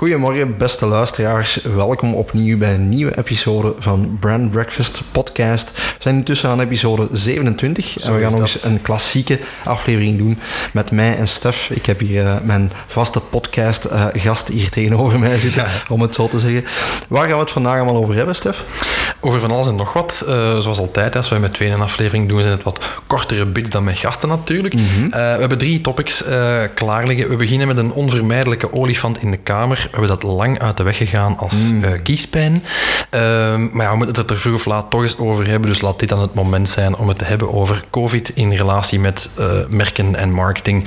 Goedemorgen, beste luisteraars. Welkom opnieuw bij een nieuwe episode van Brand Breakfast Podcast. We zijn intussen aan episode 27 en we gaan nog eens een klassieke aflevering doen met mij en Stef. Ik heb hier uh, mijn vaste podcast-gast uh, hier tegenover mij zitten, ja. om het zo te zeggen. Waar gaan we het vandaag allemaal over hebben, Stef? Over van alles en nog wat. Uh, zoals altijd, als we met twee een aflevering doen, zijn het wat kortere bits dan met gasten natuurlijk. Mm -hmm. we hebben drie topics klaar liggen. We beginnen met een onvermijdelijke olifant in de kamer we hebben dat lang uit de weg gegaan als mm. uh, kiespijn. Uh, maar ja, we moeten het er vroeg of laat toch eens over hebben. Dus laat dit dan het moment zijn om het te hebben over COVID in relatie met uh, merken en marketing.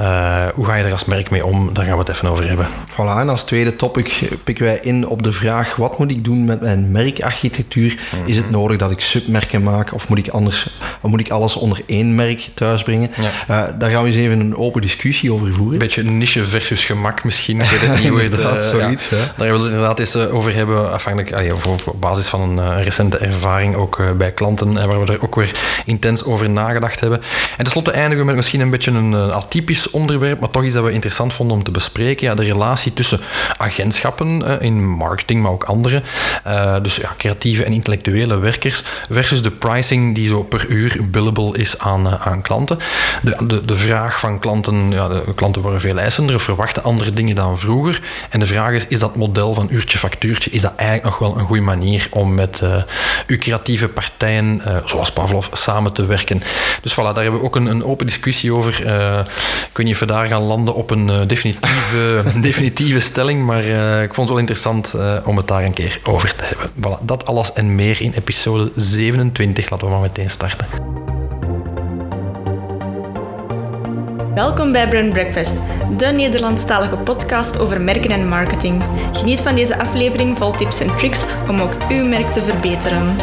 Uh, hoe ga je er als merk mee om? Daar gaan we het even over hebben. Voilà, en als tweede topic pikken wij in op de vraag: wat moet ik doen met mijn merkarchitectuur? Mm -hmm. Is het nodig dat ik submerken maak of moet ik, anders, of moet ik alles onder één merk thuisbrengen? Ja. daar gaan we eens even een open discussie over voeren. Een beetje niche versus gemak misschien. Het niet hoe inderdaad, zoiets. Ja. Daar hebben we het inderdaad eens over hebben, afhankelijk, allee, op basis van een uh, recente ervaring, ook bij klanten, en waar we er ook weer intens over nagedacht hebben. En tenslotte eindigen we met misschien een beetje een atypisch onderwerp, maar toch iets dat we interessant vonden om te bespreken. Ja, de relatie tussen agentschappen in marketing, maar ook andere, dus ja, creatieve en intellectuele werkers, versus de pricing die zo per uur billable is aan, aan klanten. De, de, de vraag van klanten, ja, de klanten worden veel eisender of verwachten andere dingen dan vroeger. En de vraag is, is dat model van uurtje factuurtje, is dat eigenlijk nog wel een goede manier om met uh, uw creatieve partijen, uh, zoals Pavlov, samen te werken? Dus voilà, daar hebben we ook een, een open discussie over. Uh, ik weet niet of we daar gaan landen op een definitieve, definitieve stelling, maar ik vond het wel interessant om het daar een keer over te hebben. Voilà, dat alles en meer in episode 27. Laten we maar meteen starten. Welkom bij Brand Breakfast, de Nederlandstalige podcast over merken en marketing. Geniet van deze aflevering vol tips en tricks om ook uw merk te verbeteren.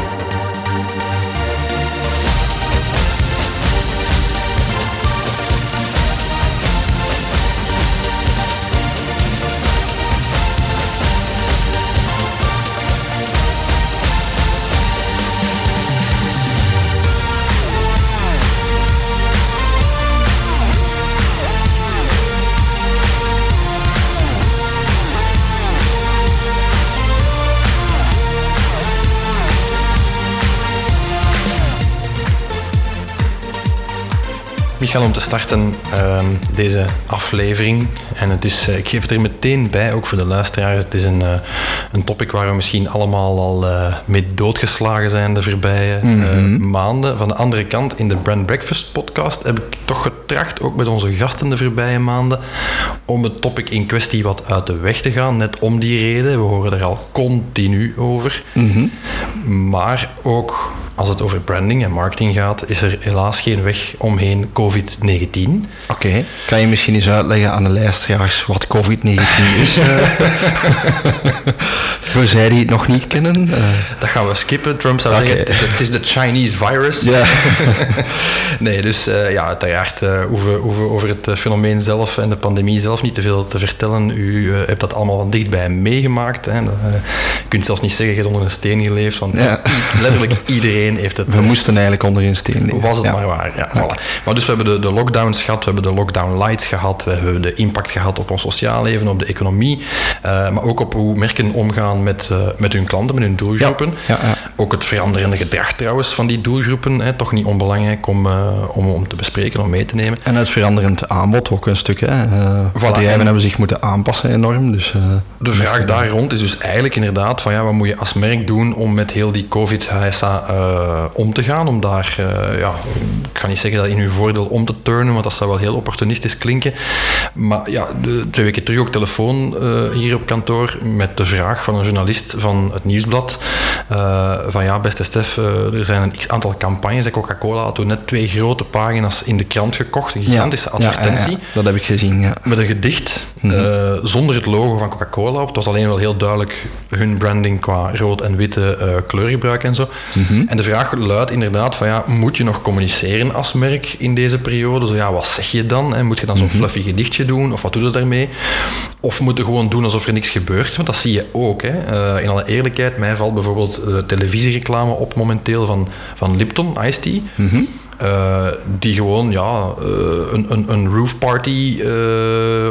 Om te starten uh, deze aflevering. En het is, uh, ik geef het er meteen bij, ook voor de luisteraars. Het is een, uh, een topic waar we misschien allemaal al uh, mee doodgeslagen zijn de voorbije mm -hmm. maanden. Van de andere kant, in de Brand Breakfast podcast heb ik toch getracht, ook met onze gasten de voorbije maanden, om het topic in kwestie wat uit de weg te gaan. Net om die reden. We horen er al continu over. Mm -hmm. Maar ook als het over branding en marketing gaat, is er helaas geen weg omheen COVID-19. Oké, okay. kan je misschien eens uitleggen aan de luisteraars wat COVID-19 is? Voor zij die het nog niet kennen. Uh. Dat gaan we skippen. Trump zou okay. zeggen, het is de Chinese virus. Ja. nee, dus uh, ja, uiteraard uh, hoeven, hoeven over het fenomeen zelf en de pandemie zelf niet te veel te vertellen. U hebt dat allemaal van dichtbij meegemaakt. Hè. je kunt zelfs niet zeggen, je hebt onder een steen geleefd, want ja. letterlijk iedereen heeft het... We moesten eigenlijk onder een steen leven. Was het ja. maar waar, ja. Voilà. Maar dus we hebben de, de lockdowns gehad, we hebben de lockdown lights gehad, we hebben de impact gehad op ons sociaal leven, op de economie, uh, maar ook op hoe merken omgaan met, uh, met hun klanten, met hun doelgroepen. Ja. Ja, ook het veranderende gedrag trouwens van die doelgroepen, hè, toch niet onbelangrijk om, uh, om, om te bespreken, om mee te nemen. En het veranderend aanbod ook een stuk. Hè. Voilà. Bedrijven hebben zich moeten aanpassen enorm. Dus, de vraag daar rond is dus eigenlijk inderdaad van ja, wat moet je als merk doen om met heel die COVID-HSA uh, om te gaan. Om daar, uh, ja, ik ga niet zeggen dat in uw voordeel om te turnen, want dat zou wel heel opportunistisch klinken. Maar ja, de, twee weken terug ook telefoon uh, hier op kantoor met de vraag van een journalist van het Nieuwsblad. van ja, beste Stef, er zijn een x-aantal campagnes. Coca-Cola had toen net twee grote pagina's in de krant gekocht. Een gigantische ja, advertentie. Ja, ja, dat heb ik gezien, ja. Met een gedicht mm -hmm. zonder het logo van Coca-Cola op. Het was alleen wel heel duidelijk hun branding qua rood en witte kleurgebruik en zo. Mm -hmm. En de vraag luidt inderdaad van ja, moet je nog communiceren als merk in deze periode? Zo ja, wat zeg je dan? En moet je dan zo'n -hmm. fluffy gedichtje doen? Of wat doe je daarmee? Of moet je gewoon doen alsof er niks gebeurt? Want dat zie je ook. Hè. Uh, in alle eerlijkheid, mij valt bijvoorbeeld de televisiereclame op momenteel van, van Lipton, Ice Tea. Mm -hmm. Die gewoon ja, een, een, een roof party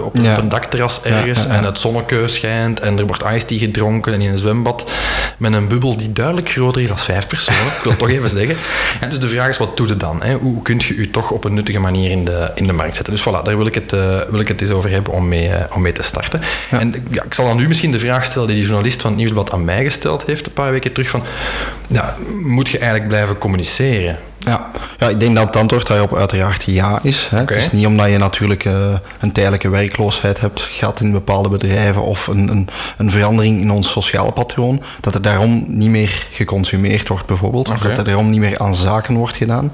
op, een, ja. een dakterras ergens en het zonneke schijnt en er wordt iced tea gedronken en in een zwembad met een bubbel die duidelijk groter is dan vijf personen. Ik wil het toch even zeggen. En dus de vraag is, wat doe je dan? Hè? Hoe kun je je toch op een nuttige manier in de, in de markt zetten? Dus voilà, daar wil ik het, wil ik het eens over hebben om mee, om mee te starten. En ja, ik zal dan nu misschien de vraag stellen die die journalist van het Nieuwsblad aan mij gesteld heeft een paar weken terug van, ja, moet je eigenlijk blijven communiceren? Ja. ja, ik denk dat het antwoord daarop uiteraard ja is. Hè. Het is niet omdat je natuurlijk uh, een tijdelijke werkloosheid hebt gehad in bepaalde bedrijven of een, een, een, verandering in ons sociale patroon, dat er daarom niet meer geconsumeerd wordt bijvoorbeeld, of dat er daarom niet meer aan zaken wordt gedaan.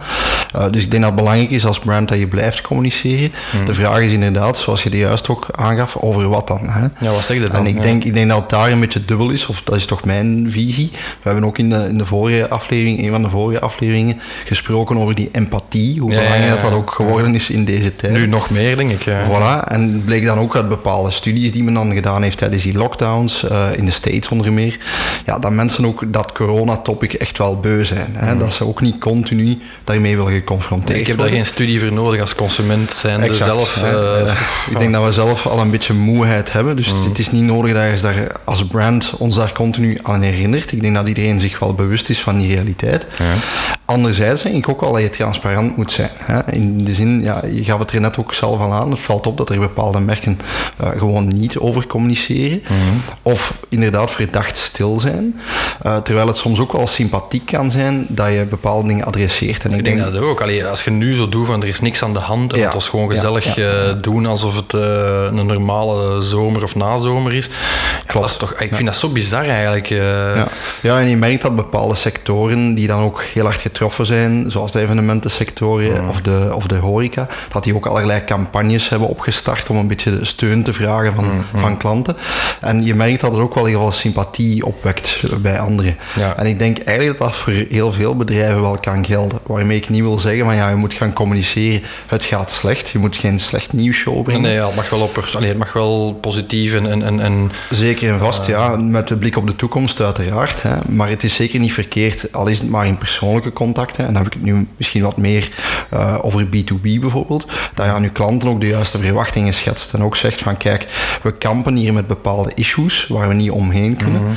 Uh, dus ik denk dat het belangrijk is als brand dat je blijft communiceren. Hmm. De vraag is inderdaad, zoals je die juist ook aangaf, over wat dan. Hè. Ja, wat zeg je dan? En ik, denk, ik denk dat het daar een beetje dubbel is, of dat is toch mijn visie. We hebben ook in de, in de vorige aflevering, een van de vorige afleveringen, gesproken over die empathie, hoe belangrijk dat, dat ook geworden is in deze tijd. Nu nog meer, denk ik. Voilà, en bleek dan ook uit bepaalde studies die men dan gedaan heeft tijdens die lockdowns, uh, in de States onder meer, ja, dat mensen ook dat corona-topic echt wel beu zijn. Hè? Mm. Dat ze ook niet continu daarmee willen geconfronteerd Ik heb daar geen studie voor nodig als consument zijn zelf. Uh, ik denk dat we zelf al een beetje moeheid hebben, dus mm. het is niet nodig dat je daar als brand ons daar continu aan herinnert. Ik denk dat iedereen zich wel bewust is van die realiteit. Ja. Anderzijds denk ik ook wel dat je transparant moet zijn. Hè? In de zin, ja, je gaf het er net ook zelf al aan, het valt op dat er bepaalde merken uh, gewoon niet over communiceren. Mhm. Of inderdaad verdacht stil zijn. Uh, terwijl het soms ook wel sympathiek kan zijn dat je bepaalde dingen adresseert. En ik, ik denk, dat ook. Allee, als je nu zo doet van er is niks aan de hand en ja. het was gewoon gezellig ja, ja, uh, doen alsof het een normale zomer of nazomer is. Klopt. Dat is toch, ik vind dat zo bizar eigenlijk. Ja. ja, en je merkt dat bepaalde sectoren die dan ook heel hard getroffen zijn, zoals de evenementensectoren of, de, of de horeca, dat die ook allerlei campagnes hebben opgestart om een beetje steun te vragen van, van klanten. En je merkt dat het ook wel heel veel sympathie opwekt bij anderen. Ja. En ik denk eigenlijk dat dat voor heel veel bedrijven wel kan gelden. Waarmee ik niet wil zeggen van ja, je moet gaan communiceren, het gaat slecht, je moet geen slecht nieuwsshow brengen. Nee, ja, het mag wel, op, allee, het mag wel positief en... en, en zeker en vast, ja, met de blik op de toekomst uiteraard. Hè. Maar het is zeker niet verkeerd, al is het maar in persoonlijke contacten. En dan ik het nu misschien wat meer uh, over B2B bijvoorbeeld, dat je aan je klanten ook de juiste verwachtingen schetst en ook zegt van kijk, we kampen hier met bepaalde issues waar we niet omheen kunnen. Mm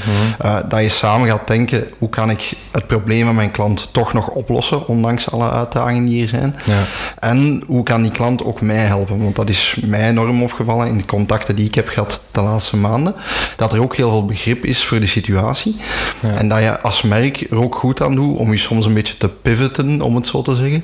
dat je samen gaat denken, hoe kan ik het probleem van mijn klant toch nog oplossen, ondanks alle uitdagingen die er zijn. Ja. En hoe kan die klant ook mij helpen? Want dat is mij enorm opgevallen in de contacten die ik heb gehad de laatste maanden, dat er ook heel veel begrip is voor de situatie. Ja. En dat je als merk er ook goed aan doet om je soms een beetje te pivoten, om het zo te zeggen.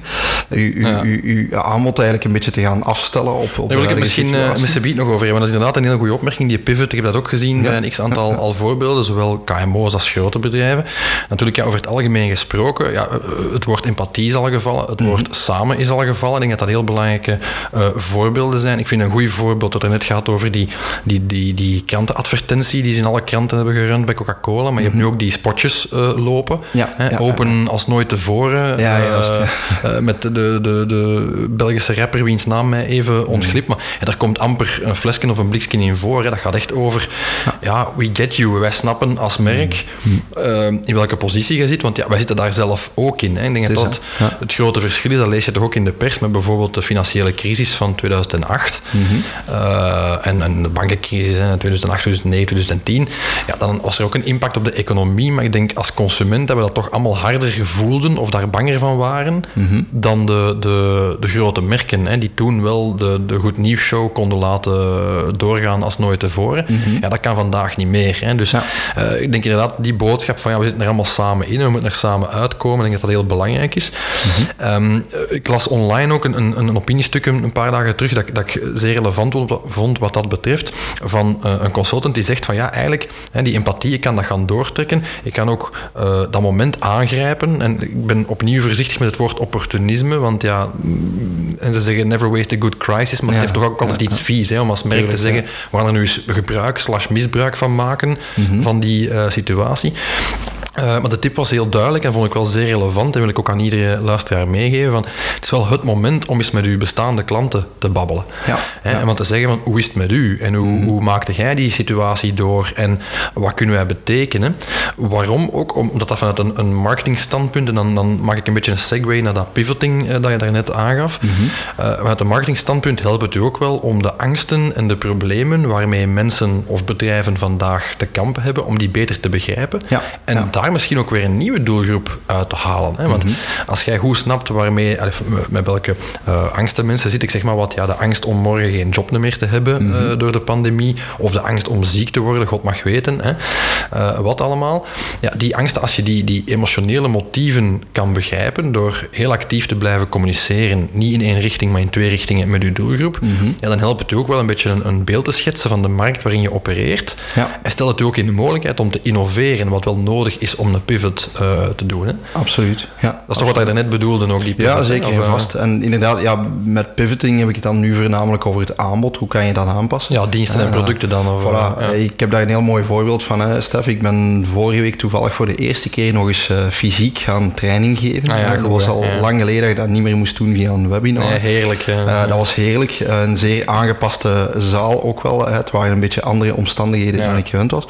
U, ja. uw aanbod eigenlijk een beetje te gaan afstellen op, op Daar wil ik het misschien uh, met Sabiet nog over hebben, want dat is inderdaad een hele goede opmerking, die pivot. Ik heb dat ook gezien bij een x-aantal al voorbeelden, zowel KMO's als grote bedrijven. Natuurlijk, ja, over het algemeen gesproken, ja, eh, het woord empathie is al gevallen, het woord mhm. samen is al gevallen. Ik denk dat dat heel belangrijke uh, voorbeelden zijn. Ik vind een goed voorbeeld dat er net gaat over die, die, die, die krantenadvertentie die ze in alle kranten hebben gerund bij Coca-Cola, maar je hebt nu ook die spotjes lopen. Ja, hè, open als nooit tevoren. Ja, juist, met de, de, de Belgische rapper wiens naam mij even ontglipt. Maar ja, daar komt amper een flesje of een blikje in voor. Hè. Dat gaat echt over, ja. we get you. Wij snappen als merk uh, in welke positie je zit. Want ja, wij zitten daar zelf ook in. Hè. Ik denk dat, dat het grote verschil is. Dat lees je toch ook in de pers met bijvoorbeeld de financiële crisis van 2008. Mm -hmm. uh, en, en, de bankencrisis in 2008, 2009, 2010. Ja, dan was er ook een impact op de economie. Maar ik denk als consument hebben we dat toch allemaal harder gevoelden of daar banger van waren mm -hmm. dan de, de, de grote merken. Hè, die toen wel de, de Goed Nieuws Show konden laten doorgaan als nooit tevoren. Mm Ja, dat kan vandaag niet meer. Hè. Dus ja. uh, ik denk inderdaad, die boodschap van ja, we zitten er allemaal samen in, we moeten er samen uitkomen. Ik denk dat dat heel belangrijk is. Mm -hmm. um, ik las online ook een, een, een opiniestuk een paar dagen terug dat, dat ik zeer relevant vond wat dat betreft. Van uh, een consultant die zegt van ja, eigenlijk, hè, die empathie, ik kan dat gaan doortrekken. Ik kan ook uh, dat moment aangrijpen. En ik ben opnieuw voorzichtig met het woord opportunisme, want ja, en ze zeggen never waste a good crisis, maar het heeft toch ook altijd iets vies hè, om als merk te zeggen, we gaan er nu gebruik slash misbruik van maken mhm. van die uh, situatie. Uh, maar de tip was heel duidelijk en vond ik wel zeer relevant. En wil ik ook aan iedere luisteraar meegeven. Van, het is wel het moment om eens met uw bestaande klanten te babbelen. Ja, ja. En want te zeggen van hoe is het met u? En hoe, mm. hoe maakte jij die situatie door? En wat kunnen wij betekenen? Waarom ook? Omdat dat vanuit een, een marketingstandpunt, en dan, dan maak ik een beetje een segue naar dat pivoting uh, dat je daarnet aangaf. Mm -hmm. uh, vanuit een marketingstandpunt helpt het u ook wel om de angsten en de problemen waarmee mensen of bedrijven vandaag te kampen hebben, om die beter te begrijpen. Ja, en daar misschien ook weer een nieuwe doelgroep uit te halen. Hè? Want mhm. als jij goed snapt waarmee, met welke uh, angsten mensen zitten, ik zeg maar wat, ja, de angst om morgen geen job meer te hebben mm door de pandemie, of de angst om ziek te worden, God mag weten, hè? Uh, wat allemaal. Ja, die angsten, als je die, die emotionele motieven kan begrijpen door heel actief te blijven communiceren, niet in één richting, maar in twee richtingen met je doelgroep, mm -hmm. ja, dan helpt het u ook wel een beetje een, een, beeld te schetsen van de markt waarin je opereert. Ja. En stel het u ook in de mogelijkheid om te innoveren, wat wel nodig is om een pivot uh, te doen. Hè? Absoluut. Ja, dat is toch wat hij net bedoelde, ook die pivot, Ja, zeker of, vast. En inderdaad, ja, met pivoting heb ik het dan nu voornamelijk over het aanbod. Hoe kan je dat aanpassen? Ja, diensten en producten dan. Of, voilà. Ja. Ik heb daar een heel mooi voorbeeld van, hè, Stef. Ik ben vorige week toevallig voor de eerste keer nog eens fysiek gaan training geven. Ah, ja, dat was al lang geleden dat ik dat niet meer moest doen via een webinar. Nee, heerlijk. Dat was heerlijk. een zeer aangepaste zaal ook wel. Het waren een beetje andere omstandigheden dan ik gewend was.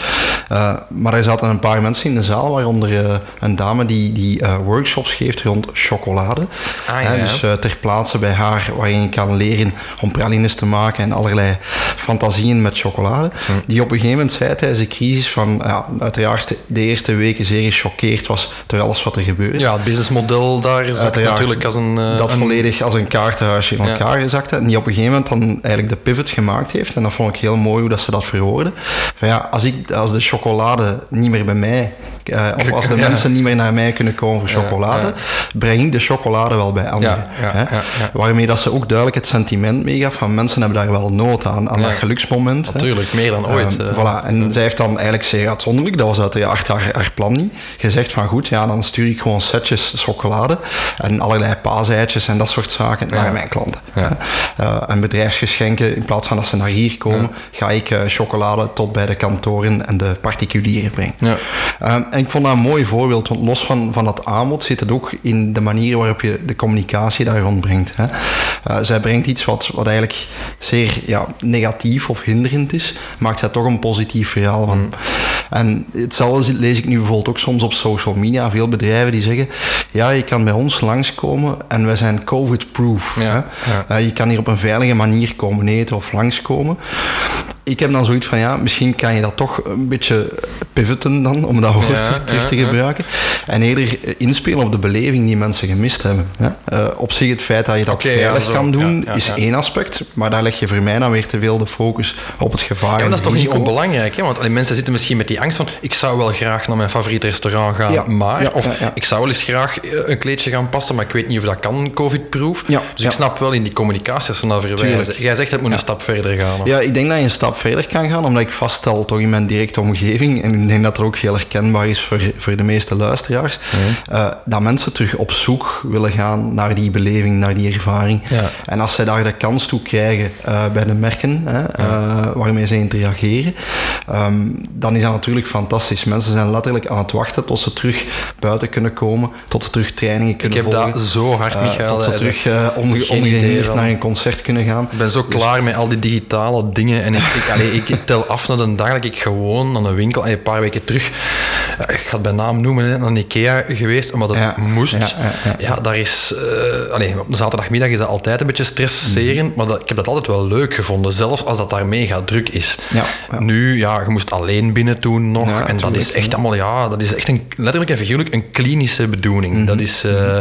maar er zaten een paar mensen in de zaal, waaronder een dame die, die workshops geeft rond chocolade. Ah, ja. dus uh, ter plaatse bij haar, waarin je kan leren om pralines te maken en allerlei fantasieën met chocolade. Hm. Die op een gegeven moment zei tijdens de crisis van, ja, uiteraard de eerste weken zeer gechoqueerd was door alles wat er gebeurde. Ja, het businessmodel daar is natuurlijk als een... Dat volledig als een kaartenhuisje in elkaar ja. gezakt En die op een gegeven moment dan eigenlijk de pivot gemaakt heeft. En dat vond ik heel mooi hoe dat ze dat verwoorden. Van ja, als, ik, als de chocolade niet meer bij mij uh, of als de mensen niet meer naar mij kunnen komen voor chocolade, breng ik de chocolade wel bij anderen. Hè? Waarmee dat ze ook duidelijk het sentiment meegaf van mensen hebben daar wel nood aan, aan dat geluksmoment. Natuurlijk, meer dan ooit. Uh, voilà. En zij heeft dan eigenlijk zeer uitzonderlijk, dat was uiteraard haar, haar plan niet, gezegd van goed, ja, dan stuur ik gewoon setjes chocolade en allerlei paaseitjes en dat soort zaken naar mijn klanten. Uh, en bedrijfsgeschenken, in plaats van dat ze naar hier komen, ga ik chocolade tot bij de kantoren en de particulieren brengen. En ik vond dat een mooi voorbeeld, want los van, van dat aanbod zit het ook in de manier waarop je de communicatie daar rondbrengt. Hè. Uh, zij brengt iets wat, wat eigenlijk zeer ja, negatief of hinderend is, maakt zij toch een positief verhaal van. Mm. En hetzelfde lees ik nu bijvoorbeeld ook soms op social media. Veel bedrijven die zeggen, ja, je kan bij ons langskomen en wij zijn COVID-proof. Ja, ja. uh, je kan hier op een veilige manier komen eten of langskomen ik heb dan zoiets van, ja, misschien kan je dat toch een beetje pivoten dan, om dat woord terug, te gebruiken. En eerder inspelen op de beleving die mensen gemist hebben. Uh, op zich het feit dat je dat okay, veilig kan doen, is één aspect. Maar daar leg je voor mij dan weer te veel de focus op het gevaar. Ja, dat is toch niet onbelangrijk, hè? want mensen zitten misschien met die angst van, ik zou wel graag naar mijn favoriete restaurant gaan, maar... of ik zou wel eens graag eh, een kleedje gaan passen, maar ik weet niet of dat kan, covid-proof. Dus ik snap wel in die communicatie als ze naar verwijzen. Jij zegt, het moet een stap verder gaan. Ja, ik denk dat je een stap verder kan gaan, omdat ik vaststel toch in mijn directe omgeving, en ik denk dat dat ook heel herkenbaar is voor, voor de meeste luisteraars, uh, dat mensen terug op zoek willen gaan naar die beleving, naar die ervaring. Ja. En als zij daar de kans toe krijgen uh, bij de merken hè, uh, waarmee ze interageren, um, dan is dat natuurlijk fantastisch. Mensen zijn letterlijk aan het wachten tot ze terug buiten kunnen komen, tot ze terug trainingen kunnen volgen. Ik heb dat zo hard, Michael. tot ze terug onge naar een concert kunnen gaan. Ik ben zo dus klaar met al die digitale dingen en ik, ik allee, ik tel af naar de dag dat ik gewoon naar een winkel en een paar weken terug, ik ga het bij naam noemen, hè, naar Ikea geweest, omdat het moest. Ja, ja, ja, daar is, uh, allee, op zaterdagmiddag is dat altijd een beetje stresserend, mm. maar dat, ik heb dat altijd wel leuk gevonden, zelfs als dat daar mega druk is. Nu, ja, je moest alleen binnen doen nog, en dat is echt allemaal, ja, dat is echt een, letterlijk en figuurlijk een klinische bedoeling. Mm Dat is, uh,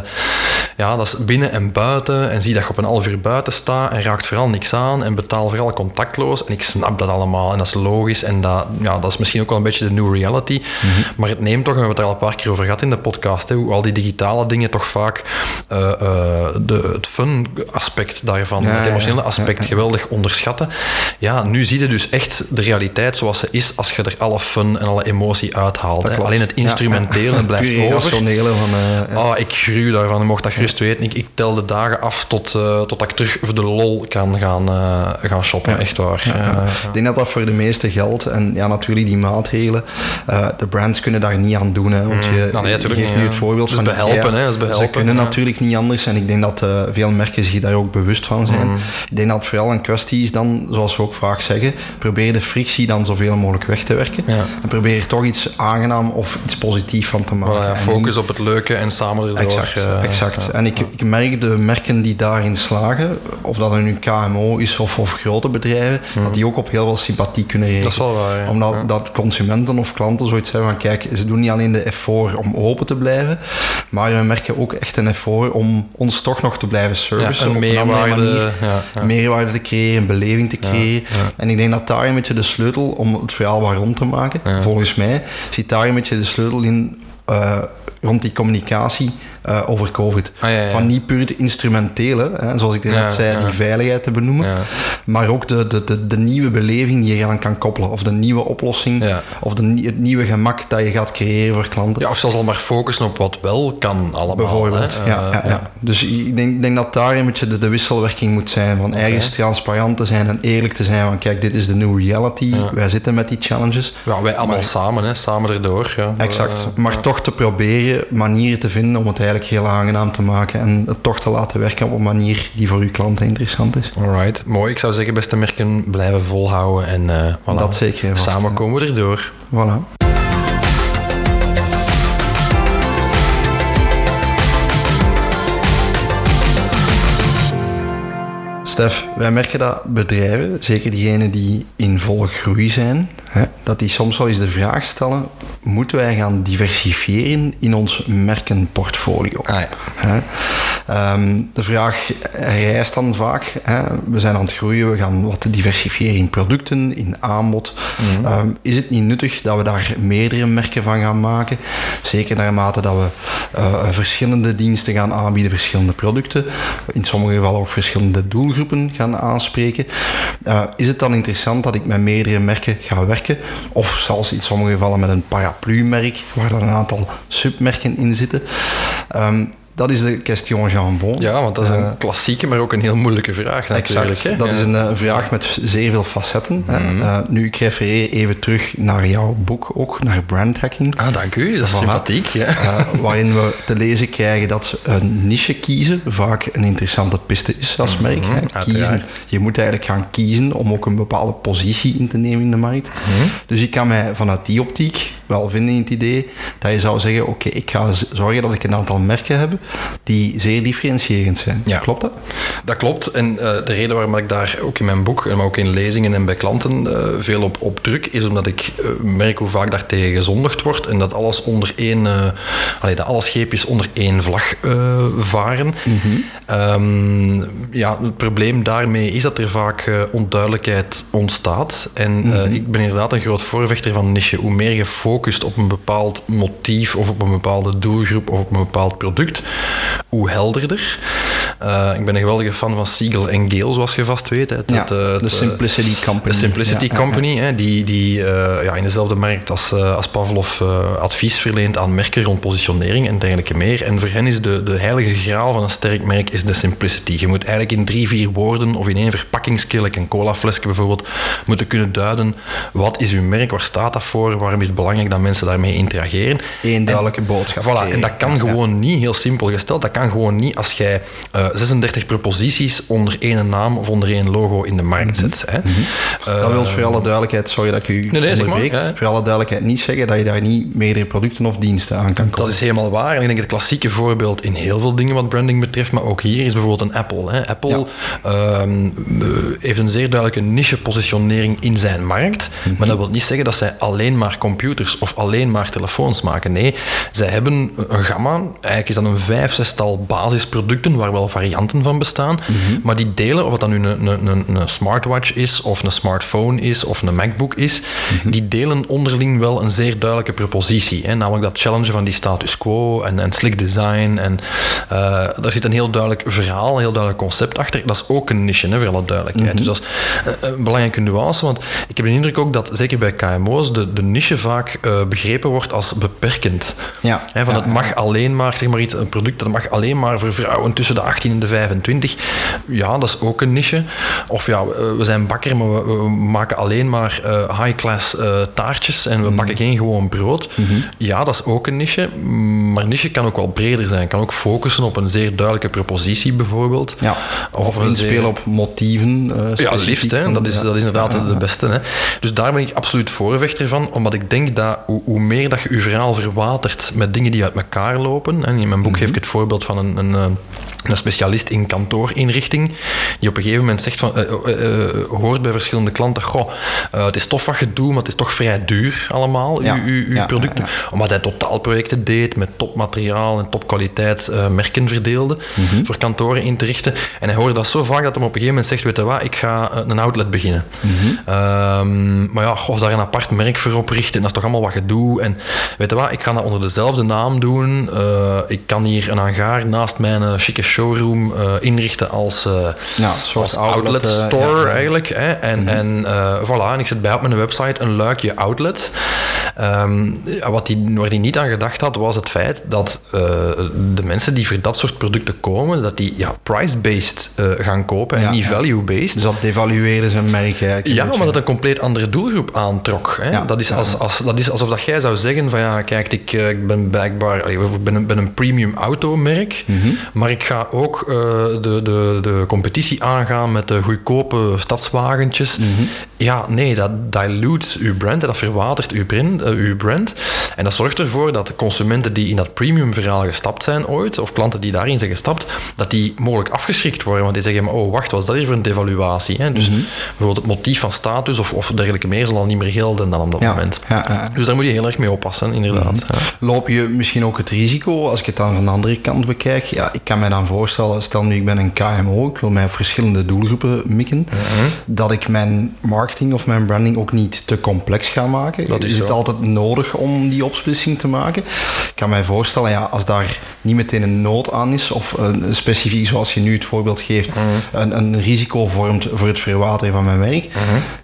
ja, dat is binnen en buiten, en zie dat je op een half uur buiten staat en raakt vooral niks aan en betaal vooral contactloos, en ik snap dat allemaal en dat is logisch en dat, ja, dat is misschien ook wel een beetje de new reality. Mhm. Maar het neemt toch, we hebben het er al een paar keer over gehad in de podcast, hè, hoe al die digitale dingen toch vaak uh, uh, de, het fun aspect daarvan, het emotionele aspect geweldig onderschatten. Ja, nu zie je dus echt de realiteit zoals ze is als je er alle fun en alle emotie uithaalt. Hè. Alleen het instrumentele blijft over. Van, uh, oh, ik gruw daarvan, je mocht dat gerust weten. Ik, ik tel de dagen af tot, tot ik terug voor de lol kan gaan, gaan shoppen, echt waar. Ik denk dat dat voor de meeste geldt. En ja, natuurlijk die maatregelen. Uh, de brands kunnen daar niet aan doen. Hè, want je, Nou, nee, je geeft niet, nu het voorbeeld is van behelpen, hè, behelpen, Ze kunnen natuurlijk niet anders en ik denk dat eh, veel merken zich daar ook bewust van zijn. Mm. Ik denk dat het vooral een kwestie is dan, zoals we ook vaak zeggen, probeer de frictie dan zoveel mogelijk weg te werken. En probeer er toch iets aangenaam of iets positiefs van te maken. Voilà, focus op het leuke en samen erdoor. Exact, eh, exact. En ik, ik merk de merken die daarin slagen, of dat nu KMO is of, of grote bedrijven, dat die ook op heel veel sympathie kunnen. Mhm. Dat is wel waar, ja. Omdat Ja. dat consumenten of klanten zoiets hebben van, kijk, ze doen niet alleen de effort om open te blijven, maar we merken ook echt een effort om ons toch nog te blijven servicen. Ja, een op een andere manier. Meerwaarde te creëren, een beleving te creëren. En ik denk dat daar een beetje de sleutel om het verhaal wat rond te maken, volgens mij, zit daar een beetje de sleutel in eh, rond die communicatie eh, over COVID. Ah, ja, ja. Van niet puur het instrumentele, hè, zoals ik net zei, die veiligheid te benoemen, maar ook de, de, de, de nieuwe beleving die je eraan kan koppelen, of de nieuwe oplossing, of de, het nieuwe gemak dat je gaat creëren voor klanten. Ja, of zelfs al maar focussen op wat wel kan allemaal. Bijvoorbeeld, hè. ja, Eh, ja, ja. Dus ik denk, denk dat daar een beetje de, de wisselwerking moet zijn. Van ergens transparant te zijn en eerlijk te zijn. Van kijk, dit is de new reality. Wij zitten met die challenges. Ja, wij allemaal Maar- samen, hè, samen erdoor. Ja. Exact. Eh, maar toch te proberen manieren te vinden om het eigenlijk heel aangenaam te maken. En het toch te laten werken op een manier die voor uw klanten interessant is. Alright, mooi. Ik zou zeggen, beste merken, blijven volhouden. En eh, voilà. Dat zeker vast, Samen komen we erdoor. Voilà. Stef, wij merken dat bedrijven, zeker diegenen die in volle groei zijn, hè, dat die soms wel eens de vraag stellen: moeten wij gaan diversifiëren in ons merkenportfolio? Ah, ja. Hè? Ehm, de vraag rijst dan vaak. Hè? We zijn aan het groeien, we gaan wat diversifiëren in producten, in aanbod. Ehm, is het niet nuttig dat we daar meerdere merken van gaan maken? Zeker naarmate dat we eh, verschillende diensten gaan aanbieden, verschillende producten. In sommige gevallen ook verschillende doelgroepen gaan aanspreken. Eh, is het dan interessant dat ik met meerdere merken ga werken? Of zelfs in sommige gevallen met een paraplu-merk, waar dan een aantal submerken in zitten? Ehm, dat is de question jambon. ja, want dat is een Eh, klassieke, maar ook een heel moeilijke vraag natuurlijk. Exact. hè. Dat Ja. Mhm. is een eh, vraag met zeer veel facetten. hè. Eh, nu, ik refereer even terug naar jouw boek ook, naar brand hacking. Ah, dank u. Dat is sympathiek. Ja. Waarin we te lezen krijgen dat een niche kiezen vaak een interessante piste is als merk. hè. Kiezen, Mhm, je moet eigenlijk gaan kiezen om ook een bepaalde positie in te nemen in de markt. Mhm. Dus ik kan mij vanuit die optiek wel vinden in het idee dat je zou zeggen, oké, ik ga zorgen dat ik een aantal merken heb die zeer differentiërend zijn. Ja. Klopt dat? Dat klopt. En eh, de reden waarom ik daar ook in mijn boek, maar ook in lezingen en bij klanten eh, veel op, op druk, is omdat ik eh, merk hoe vaak daar tegen gezondigd wordt en dat alles onder één, allee, dat alle scheepjes onder één vlag varen. Ehm, ja, het probleem daarmee is dat er vaak onduidelijkheid ontstaat. En eh, ik ben inderdaad een groot voorvechter van niche. Hoe meer je focust op een bepaald motief of op een bepaalde doelgroep of op een bepaald product, hoe helderder. Eh, ik ben een geweldige fan van Siegel en Gale, zoals je vast weet. Het- Ja, eh, de eh, Simplicity Company. de Simplicity Ja, ja, ja. Company, Hè, die, die ja, in dezelfde markt als, als Pavlov advies verleent aan merken rond positionering en dergelijke meer. En voor hen is de, de heilige graal van een sterk merk is de simplicity. Je moet eigenlijk in drie, vier woorden of in één verpakkingskeel, like een colaflesje bijvoorbeeld, moeten kunnen duiden wat is uw merk, waar staat dat voor, waarom is het belangrijk dat mensen daarmee interageren. Eén duidelijke boodschap. Voilà, en dat kan gewoon niet, heel simpel gesteld, dat kan gewoon niet als jij eh, 36 proposities onder één naam of onder één logo in de markt zet. Hè. Eh, Dat wil voor alle duidelijkheid, sorry dat ik u nee, zeg maar, ja. voor alle duidelijkheid niet zeggen dat je daar niet meerdere producten of diensten aan kan koppelen. Dat is helemaal waar. En ik denk het klassieke voorbeeld in heel veel dingen wat branding betreft, maar ook hier is bijvoorbeeld een Apple. Hè. Apple ehm, eh, heeft een zeer duidelijke niche-positionering in zijn markt. Mhm. Maar dat wil niet zeggen dat zij alleen maar computers of alleen maar telefoons maken. Nee, zij hebben een gamma. Eigenlijk is dat een vijf, zestal basisproducten waar wel varianten van bestaan. Mhm. Maar die delen, of het dan nu een, een, een, een smartwatch is, of een smartphone is, of een MacBook is, Mhm. die delen onderling wel een zeer duidelijke propositie. Hè? Namelijk dat challengen van die status quo en, en slick design. En uh, daar zit een heel duidelijk verhaal, een heel duidelijk concept achter. Dat is ook een niche, hè, voor alle duidelijkheid. Dus dat is uh, een belangrijke nuance, want ik heb de indruk ook dat, zeker bij KMO's, de, de niche vaak uh, begrepen wordt als beperkend. Ja. Hè, van ja, het mag alleen maar, zeg maar iets, een product dat mag alleen maar voor vrouwen tussen de 18 15 en de 25. Ja, dat is ook een niche. Of ja, we zijn bakker, maar we, maken alleen maar uh, high-class uh, taartjes en we mm. bakken geen gewoon brood. Mm-hmm. Ja, dat is ook een niche. Maar niche kan ook wel breder zijn. Kan ook focussen op een zeer duidelijke propositie bijvoorbeeld. Ja. Of, of inspelen zeer... op motieven. Uh, ja, liefst. Hè. Dat, is, dat is inderdaad ja, de beste. Hè. Dus daar ben ik absoluut voorvechter van. Omdat ik denk dat hoe, hoe meer dat je je verhaal verwatert met dingen die uit elkaar lopen. En in mijn boek geef ik het voorbeeld van een, een een specialist in kantoorinrichting, die op een gegeven moment zegt van, uh, uh, hoort bij verschillende klanten, goh, het is tof wat je doet, maar het is toch vrij duur allemaal, ja, uw, uw, producten. Omdat hij totaalprojecten deed met topmateriaal en topkwaliteit merken verdeelde mhm. voor kantoren in te richten. En hij hoorde dat zo vaak dat hij op een gegeven moment zegt, weet je wat, ik ga een outlet beginnen. Mm -hmm. maar ja, goh, daar een apart merk voor oprichten, en dat is toch allemaal wat je doet. En weet je wat, ik ga dat onder dezelfde naam doen. ik kan hier een hangaar naast mijn chique showroom uh, inrichten als, uh, ja, als outlet, eh, store eigenlijk. Hè? En, mm -hmm. en voilà, en ik zet bij op mijn website een luikje outlet. Um, wat die, waar die niet aan gedacht had, was het feit dat de mensen die voor dat soort producten komen, dat die ja, price-based gaan kopen en niet value-based. Dus dat devalueerde zijn merk eigenlijk. Ja, omdat het een compleet andere doelgroep aantrok. Hè? dat, is als, als, dat is alsof dat jij zou zeggen van ja, kijk, ik, ik ben blijkbaar ik ben, ben een premium automerk, mm -hmm. maar ik ga ook uh, de, de, de competitie aangaan met de goedkope stadswagentjes. Mm -hmm. Ja, nee, dat dilutes uw brand, dat verwatert uw brand, uh, uw brand. En dat zorgt ervoor dat consumenten die in dat premium verhaal gestapt zijn ooit, of klanten die daarin zijn gestapt, dat die mogelijk afgeschrikt worden. Want die zeggen, maar, oh wacht, wat is dat hier voor een devaluatie? Hè? Dus mm -hmm. bijvoorbeeld het motief van status of, of dergelijke meer zal dan niet meer gelden dan op dat ja, moment. Ja, ja. Dus daar moet je heel erg mee oppassen, inderdaad. Mm -hmm. Loop je misschien ook het risico, als ik het dan van de andere kant bekijk, ja, ik kan mij dan voorstellen, stel nu ik ben een KMO, ik wil mij op verschillende doelgroepen mikken, Mhm. dat ik mijn marketing of mijn branding ook niet te complex ga maken. Dat is is het altijd nodig om die opsplitsing te maken? Ik kan mij voorstellen, ja, als daar niet meteen een nood aan is, of een, specifiek, zoals je nu het voorbeeld geeft, Mhm. een, een risico vormt voor het verwateren van mijn werk,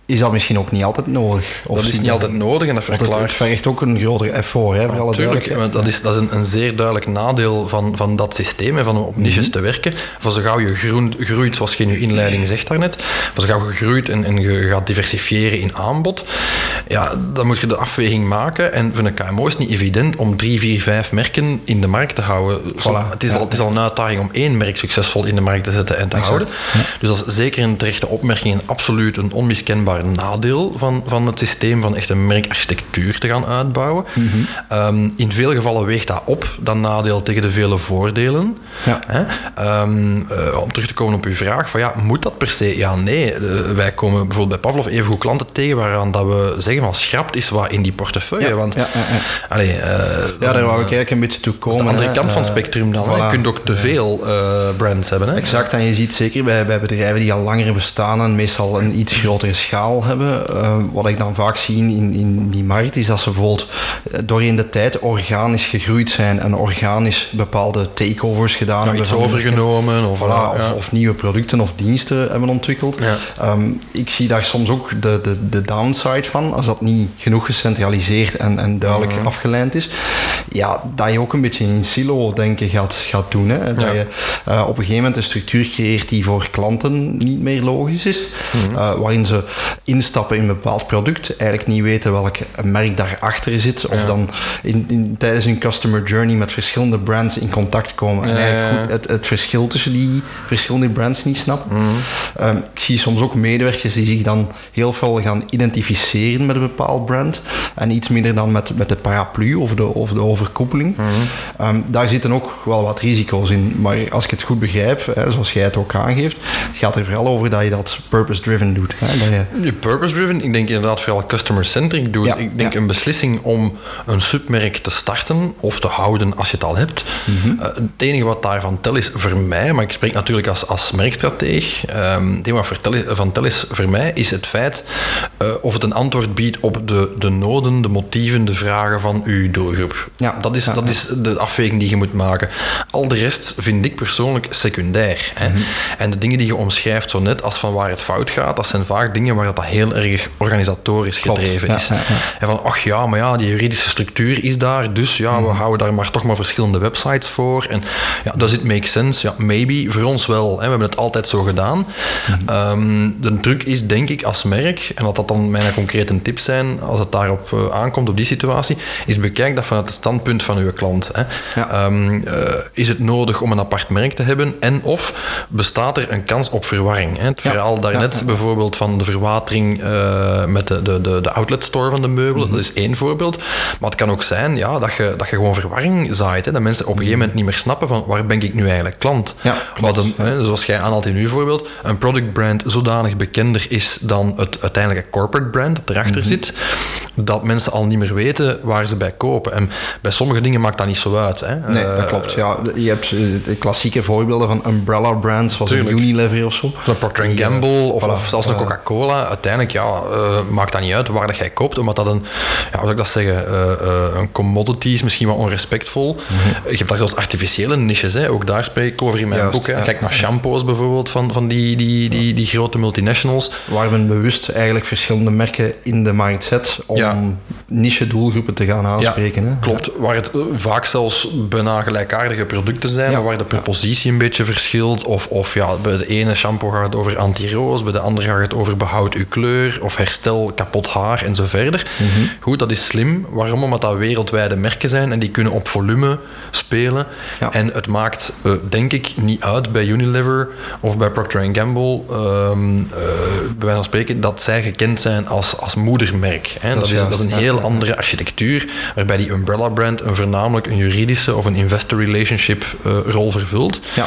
is dat misschien ook niet altijd nodig. Of Mhm. Dat is niet altijd nodig en dat verklaart... het vergt ook een groter effort, hè, voor alle Tuurlijk, duidelijkheid. want dat is, dat is een, een zeer duidelijk nadeel van, van dat systeem en van op niches Mhm. te werken. Van zo gauw je groen, groeit, zoals je in je inleiding zegt daarnet, van zo gauw je groeit en, en je gaat diversifiëren in aanbod, ja, dan moet je de afweging maken. En voor een KMO is het niet evident om drie, vier, vijf merken in de markt te houden. Voilà. het, is al, het is al een uitdaging om één merk succesvol in de markt te zetten en te houden. Dus dat is zeker een terechte opmerking en absoluut een onmiskenbaar nadeel van, van het systeem van echt een merkarchitectuur te gaan uitbouwen. Mhm. Ehm, in veel gevallen weegt dat op, dat nadeel tegen de vele voordelen. Ja. Hè? Ehm, eh, om terug te komen op uw vraag, van ja, moet dat per se? Ja, nee. Eh, wij komen bijvoorbeeld bij Pavlov even goed klanten tegen waaraan dat we zeggen van schrapt is wat in die portefeuille. Ja, want, ja, ja, ja. allee, eh, daar wou ik eigenlijk een beetje toe dat is komen. de andere kant van het Eh, spectrum dan. voilà. Je kunt ook te veel eh, brands hebben. Hè? Exact, en je ziet zeker bij, bij bedrijven die al langer bestaan en meestal een iets grotere schaal hebben, eh, wat ik dan vaak zie in, in die markt, is dat ze bijvoorbeeld doorheen de tijd organisch gegroeid zijn en organisch bepaalde takeovers gedaan Ja, hebben. iets overgenomen. Of, Voilà, of, of nieuwe producten of diensten hebben ontwikkeld. Ja. Ehm, ik zie daar soms ook de, de, de downside van, als dat niet genoeg gecentraliseerd en, en duidelijk Mhm. afgeleid is. Ja, dat je ook een beetje in silo denken gaat, gaat doen. Hè? Dat Ja. je eh, op een gegeven moment een structuur creëert die voor klanten niet meer logisch is. Mhm. eh, waarin ze instappen in een bepaald product, eigenlijk niet weten welk merk daarachter zit. Of Ja. dan in, in, tijdens hun customer journey met verschillende brands in contact komen. En eigenlijk goed- het, het verschil tussen die verschillende brands niet snappen. Mhm. Ehm, ik zie soms ook medewerkers die zich dan heel veel gaan identificeren met een bepaald brand. En iets minder dan met, met de paraplu of de, of de overkoepeling. Mhm. Ehm, daar zitten ook wel wat risico's in. Maar als ik het goed begrijp, hè, zoals jij het ook aangeeft, het gaat er vooral over dat je dat purpose-driven doet. Hè? Je, purpose-driven, ik denk inderdaad vooral customer-centric doet. Ja, ik denk ja. een beslissing om een submerk te starten of te houden als je het al hebt. Mhm. Eh, het enige wat daarvan tel is voor mij, maar ik spreek natuurlijk als, als merkstrateeg, ehm het enige wat van tel is voor mij, is het feit eh, of het een antwoord biedt op de, de noden, de motieven, de vragen van uw doelgroep. Ja, Dat, is, dat is de afweging die je moet maken. Al de rest vind ik persoonlijk secundair. Hè. Mhm. En de dingen die je omschrijft zo net als van waar het fout gaat, dat zijn vaak dingen waar dat heel erg organisatorisch gedreven is. En van, ach ja, maar ja, die juridische structuur is daar, dus ja, we mhm. houden daar maar toch maar verschillende websites voor. En ja, does it make sense? Ja, maybe. Voor ons wel. Hè. We hebben het altijd zo gedaan. Mhm. Ehm, de truc is, denk ik, als merk, en dat dat dan mijn concrete tips zijn, als het daarop uh, aankomt, op die situatie, is bekijk dat vanuit het standpunt van uw klant. Hè. Ehm, eh, is het nodig om een apart merk te hebben? En of bestaat er een kans op verwarring? Hè? Het verhaal daarnet bijvoorbeeld van de verwatering uh, met de, de, de, de outlet store van de meubelen, mhm. dat is één voorbeeld. Maar het kan ook zijn ja, dat, je, dat je gewoon verwarring zaait. Hè? Dat mensen op een gegeven moment niet meer snappen van waar ben ik nu eigenlijk klant? Ja, Wat een, hè, zoals jij aanhaalt in uw voorbeeld, een product brand zodanig bekender is dan het uiteindelijke corporate brand dat erachter mhm. zit, dat mensen al niet meer weten waar ze bij kopen. En bij sommige dingen maakt dat niet zo uit. Hè? Nee, dat eh, klopt. Ja, je hebt eh, de klassieke voorbeelden van umbrella brands, zoals een Unilever of zo. Een Procter Gamble of, of, zelfs een Coca-Cola. Uiteindelijk ja, maakt dat niet uit waar dat jij koopt, omdat dat een, ja, hoe zou ik dat zeggen, een commodity is, misschien wel onrespectvol. Mhm. Je hebt daar zelfs artificiële niches, hè? ook daar spreek ik over in mijn boek. Hè? Kijk naar shampoos bijvoorbeeld van, van die, die, die, die grote multinationals. Waar men bewust eigenlijk verschillende merken in de markt zet om niche doelgroepen te gaan aanspreken. hè? Klopt, waar het vaak zelfs bijna gelijkaardige producten zijn, waar de propositie een beetje verschilt. Of, of ja, bij de ene shampoo gaat het over anti-roos, bij de andere gaat het over behoud uw kleur of herstel kapot haar en zo verder. Mhm. Goed, dat is slim. Waarom? Omdat dat wereldwijde merken zijn en die kunnen op volume spelen. En het maakt, uh, denk ik, niet uit bij Unilever of bij Procter Gamble, um, uh, bij wijze van spreken, dat zij gekend zijn als, als moedermerk. Hè? Dat, dat, is, dat is een heel andere architectuur, waarbij die umbrella brand een voornamelijk een juridische of een investor relationship uh, rol vervult. Ja.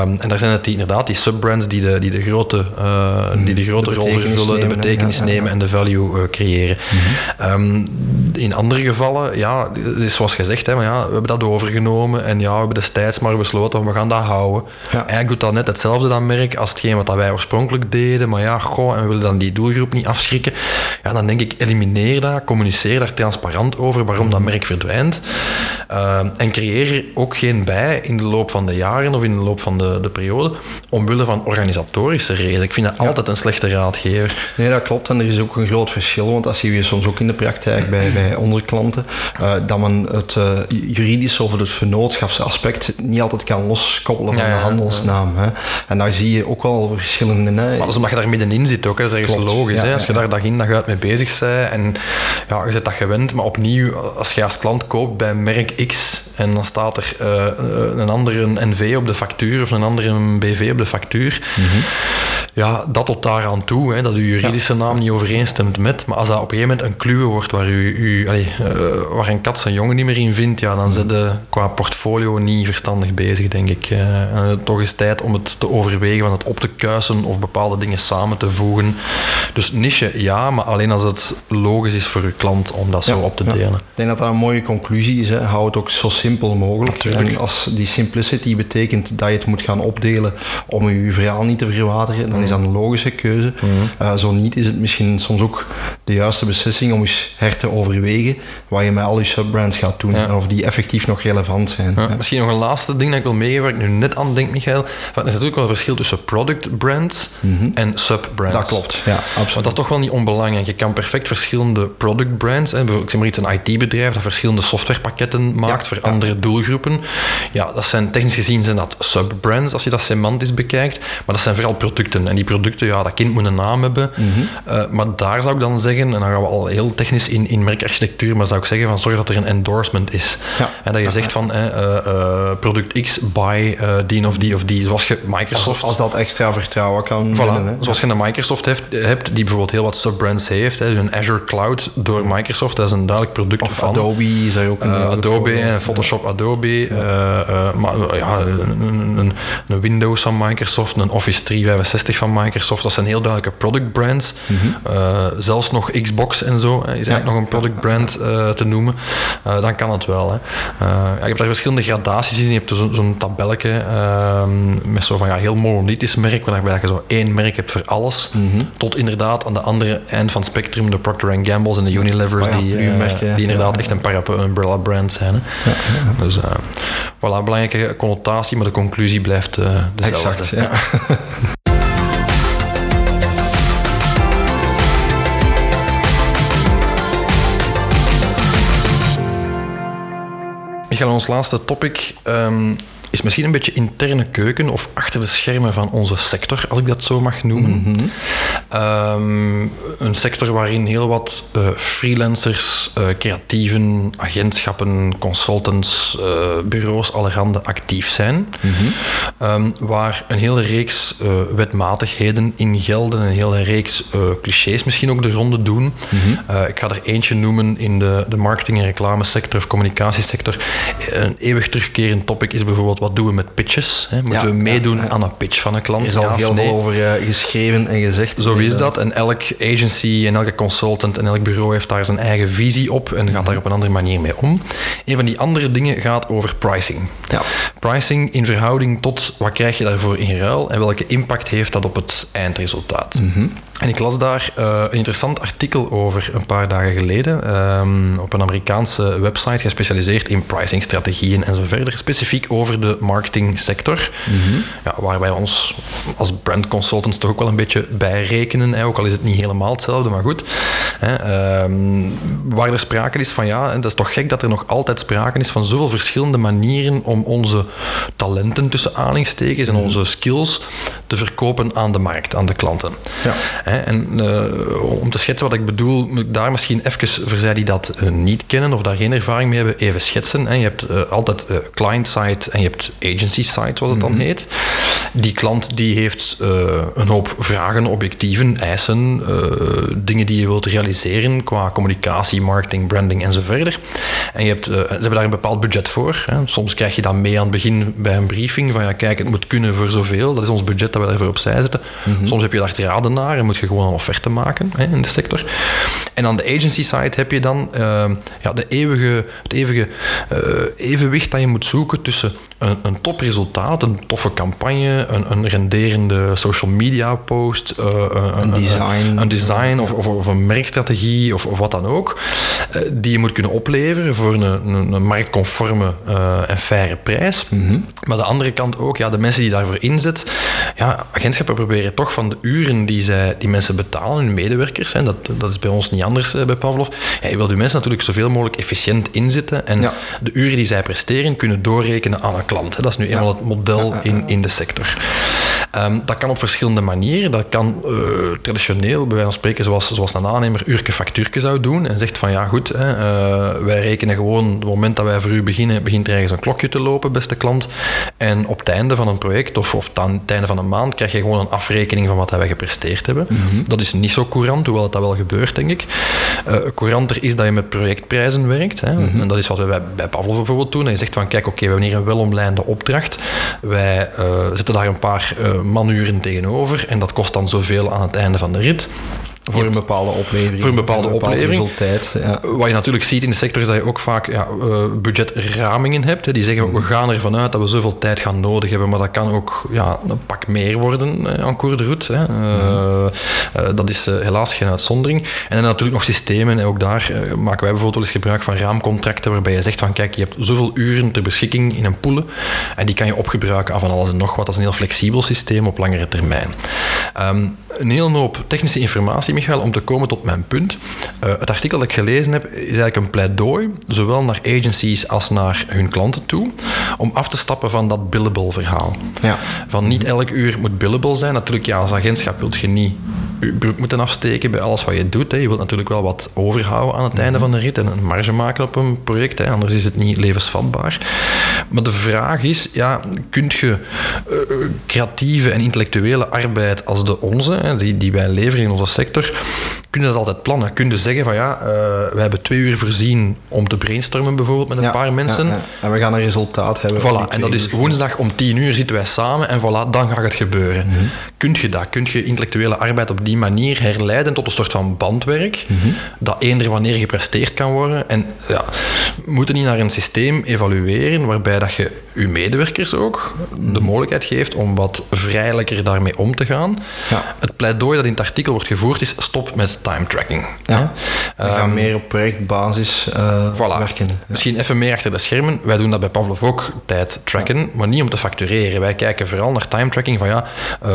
Um, en daar zijn het die, inderdaad die subbrands die de, die de grote, uh, die de grote de rol vervullen, nemen, de betekenis ja, nemen en de value uh, creëren. Mm -hmm. um, in andere gevallen, ja, is zoals gezegd, hè, maar ja, we hebben dat overgenomen en ja, we hebben destijds maar besloten, we gaan dat houden. Ja. Eigenlijk doet dat net hetzelfde dan merk als hetgeen wat wij oorspronkelijk deden, maar ja, goh, en we willen dan die doelgroep niet afschrikken. Ja, dan denk ik, elimineer dat, communiceer daar transparant over waarom dat merk verdwijnt. Uh, en creëer ook geen bij in de loop van de jaren of in de loop van de, de periode, omwille van organisatorische redenen. Ik vind dat altijd een slechte raadgever. Nee, dat klopt. En er is ook een groot verschil, want dat zie je soms ook in de praktijk bij, bij onze klanten, uh, dat men het uh, juridische of het vernootschapsaspect niet altijd kan loskoppelen van de handelsnaam. Hè. En daar zie je ook wel verschillende... Hè. Maar omdat je daar middenin zit ook, hè, zeg is logisch. hè. Als je daar dag in dag uit mee bezig bent en ja, je zit dat gewend, maar opnieuw, als je als klant koopt bij merk X en dan staat er uh, een andere NV op de factuur of een andere BV op de factuur. -hmm. Ja, dat tot daaraan toe, hè, dat uw juridische naam niet overeenstemt met. Maar als dat op een gegeven moment een kluwe wordt waar, u, u uh, waar een kat zijn jongen niet meer in vindt, ja, dan zit je qua portfolio niet verstandig bezig, denk ik. Uh, toch is tijd om het te overwegen, van het op te kuisen of bepaalde dingen samen te voegen. Dus niche, ja, maar alleen als het logisch is voor uw klant om dat zo op te delen. Ik denk dat dat een mooie conclusie is. Hè. Hou het ook zo simpel mogelijk. En als die simplicity betekent dat je het moet gaan opdelen om je verhaal niet te verwateren, dan is dat een logische keuze. Mhm. Uh, zo niet is het misschien soms ook de juiste beslissing om eens her te overwegen wat je met al je subbrands gaat doen en of die effectief nog relevant zijn. Ja, misschien nog een laatste ding dat ik wil meegeven, waar ik nu net aan denk, Michael. Er is natuurlijk wel een verschil tussen product brands mm en subbrands. Dat klopt, ja, absoluut. Want dat is toch wel niet onbelangrijk. Je kan perfect verschillende product brands, hè, ik zeg maar iets, een IT-bedrijf dat verschillende softwarepakketten maakt voor andere doelgroepen. Ja, dat zijn technisch gezien zijn dat subbrands als je dat semantisch bekijkt, maar dat zijn vooral producten. En die producten, ja, dat kind moet een naam hebben. Mm maar daar zou ik dan zeggen, en dan gaan we al heel technisch in, in merkarchitectuur, maar zou ik zeggen van zorg dat er een endorsement is. Ja. En dat je zegt van uh, uh, product X by die of die of die, zoals je Microsoft... Als, als dat extra vertrouwen kan voilà. Zoals je een Microsoft hebt, hebt, die bijvoorbeeld heel wat subbrands heeft, hè, een Azure Cloud door Microsoft, dat is een duidelijk product of van. Adobe is ook een Adobe en Photoshop Adobe, maar ja, een, een, een, Windows van Microsoft, een Office 365 van Microsoft, dat zijn heel duidelijke product brands. Mm -hmm. zelfs nog Xbox en zo is eigenlijk nog een product brand te noemen. dan kan het wel. Hè. ja, je hebt daar verschillende gradaties in. Je hebt zo'n zo tabelletje ehm, met zo van ja, heel monolithisch merk, waarbij je zo één merk hebt voor alles. Mm -hmm. Tot inderdaad aan de andere eind van het spectrum de Procter Gamble's en de Unilevers, oh die, die inderdaad echt een paar umbrella brand zijn. Hè. Dus voilà, belangrijke connotatie, maar de conclusie blijft dezelfde. Exact, ja. Michael, ons laatste topic um, is misschien een beetje interne keuken of achter de schermen van onze sector, als ik dat zo mag noemen. Mhm. Ehm, een sector waarin heel wat uh, freelancers, uh, creatieven, agentschappen, consultants, uh, bureaus allerhande actief zijn. um, waar een hele reeks wetmatigheden in gelden, een hele reeks clichés misschien ook de ronde doen. ik ga er eentje noemen in de, de marketing- en reclamesector of communicatiesector. Een eeuwig terugkerend topic is bijvoorbeeld wat doen we met pitches? Hè? Moeten Ja, we meedoen ja, aan een pitch van een klant? Er is al heel veel over eh, geschreven en gezegd. Zo is dat. En elk agency en elke consultant en elk bureau heeft daar zijn eigen visie op en gaat daar op een andere manier mee om. Een van die andere dingen gaat over pricing. Ja. Pricing in verhouding tot wat krijg je daarvoor in ruil en welke impact heeft dat op het eindresultaat. En ik las daar eh, een interessant artikel over een paar dagen geleden ehm, op een Amerikaanse website gespecialiseerd in pricingstrategieën en zo verder, specifiek over de marketingsector, ja, waar wij ons als brand consultants toch ook wel een beetje bij rekenen, hè, ook al is het niet helemaal hetzelfde, maar goed. Hè, ehm, waar er sprake is van ja, en dat is toch gek dat er nog altijd sprake is van zoveel verschillende manieren om onze talenten tussen aanhalingstekens en onze skills te verkopen aan de markt, aan de klanten. Ja. Hè, en eh, om te schetsen wat ik bedoel, moet ik daar misschien even voor zij die dat eh, niet kennen of daar geen ervaring mee hebben, even schetsen. Hè. Je hebt eh, altijd client-side en je hebt agency-side, zoals het dan heet. Die klant die heeft eh, een hoop vragen, objectieven, eisen, eh, dingen die je wilt realiseren qua communicatie, marketing, branding en zo verder. En je hebt, eh, ze hebben daar een bepaald budget voor. Hè. Soms krijg je dat mee aan het begin bij een briefing van ja, kijk, het moet kunnen voor zoveel. Dat is ons budget dat we daarvoor opzij zetten. Soms heb je daar raden naar en moet je gewoon een offerte maken hè, in de sector. En aan de agency side heb je dan ja, de eeuwige, het eeuwige evenwicht dat je moet zoeken tussen een, een topresultaat, een toffe campagne, een, een renderende social media post, eh, een, design. een design of, of, of een merkstrategie of, of wat dan ook, eh, die je moet kunnen opleveren voor een, een, een marktconforme eh, en faire prijs. Maar de andere kant ook, ja, de mensen die daarvoor inzet, ja, agentschappen proberen toch van de uren die, zij, die mensen betalen, hun medewerkers, hè, dat, dat is bij ons niet anders bij Pavlov, ja, je wil die mensen natuurlijk zoveel mogelijk efficiënt inzetten en Ja. de uren die zij presteren kunnen doorrekenen aan klant. Hè. Dat is nu eenmaal het model in, in de sector. Ehm, dat kan op verschillende manieren. Dat kan eh, traditioneel, bij wijze van spreken, zoals, zoals een aannemer uurke factuurke zou doen en zegt van ja goed, hè, eh, wij rekenen gewoon het moment dat wij voor u beginnen, begint er ergens een klokje te lopen, beste klant. En op het einde van een project of, of aan het einde van een maand krijg je gewoon een afrekening van wat wij gepresteerd hebben. Dat is niet zo courant, hoewel het dat wel gebeurt, denk ik. Eh couranter is dat je met projectprijzen werkt. Hè. En dat is wat we bij, bij Pavlov bijvoorbeeld doen. En je zegt van kijk, oké, we hebben hier een opdracht. Wij eh, zetten daar een paar eh, manuren tegenover en dat kost dan zoveel aan het einde van de rit. Voor een bepaalde oplevering. Voor een bepaalde oplevering. resultaat. Ja. Wat je natuurlijk ziet in de sector is dat je ook vaak ja, eh, budgetramingen hebt. Hè, die zeggen we gaan ervan uit dat we zoveel tijd gaan nodig hebben, maar dat kan ook ja, een pak meer worden eh, aan cours de route. Hè. Eh, eh, dat is helaas geen uitzondering. En dan natuurlijk nog systemen. En ook daar maken wij bijvoorbeeld wel eens gebruik van raamcontracten waarbij je zegt van kijk, je hebt zoveel uren ter beschikking in een poelen en die kan je opgebruiken aan van alles en nog wat. Dat is een heel flexibel systeem op langere termijn. Ehm, een hele hoop technische informatie, Michael, om te komen tot mijn punt. Eh, het artikel dat ik gelezen heb, is eigenlijk een pleidooi, zowel naar agencies als naar hun klanten toe, om af te stappen van dat billable verhaal. Ja. Van niet elk uur moet billable zijn. Natuurlijk, ja, als agentschap wilt je niet je broek moeten afsteken bij alles wat je doet. Hè. Je wilt natuurlijk wel wat overhouden aan het einde van de rit en een marge maken op een project, hè. anders is het niet levensvatbaar. Maar de vraag is, ja, kunt je eh, creatieve en intellectuele arbeid als de onze, hè, die, die wij leveren in onze sector, kun je dat altijd plannen? Kun je zeggen van ja, eh, we hebben twee uur voorzien om te brainstormen bijvoorbeeld met een Ja, paar mensen. ja, ja. En we gaan een resultaat hebben. Voilà, en dat is woensdag om tien uur zitten wij samen en voilà, dan gaat het gebeuren. Mhm. Kunt je dat? Kunt je intellectuele arbeid op die manier herleiden tot een soort van bandwerk, Mhm. dat eender wanneer gepresteerd kan worden? En ja, we moeten niet naar een systeem evalueren waarbij dat je je medewerkers ook de Mhm. mogelijkheid geeft om wat vrijelijker daarmee om te gaan. Ja. Het pleidooi dat in het artikel wordt gevoerd is stop met time tracking. Ja, we gaan Ehm, meer op projectbasis eh, Voilà. werken. Ja. Misschien even meer achter de schermen. Wij doen dat bij Pavlov ook, tijd tracken, maar niet om te factureren. Wij kijken vooral naar time tracking van ja, eh,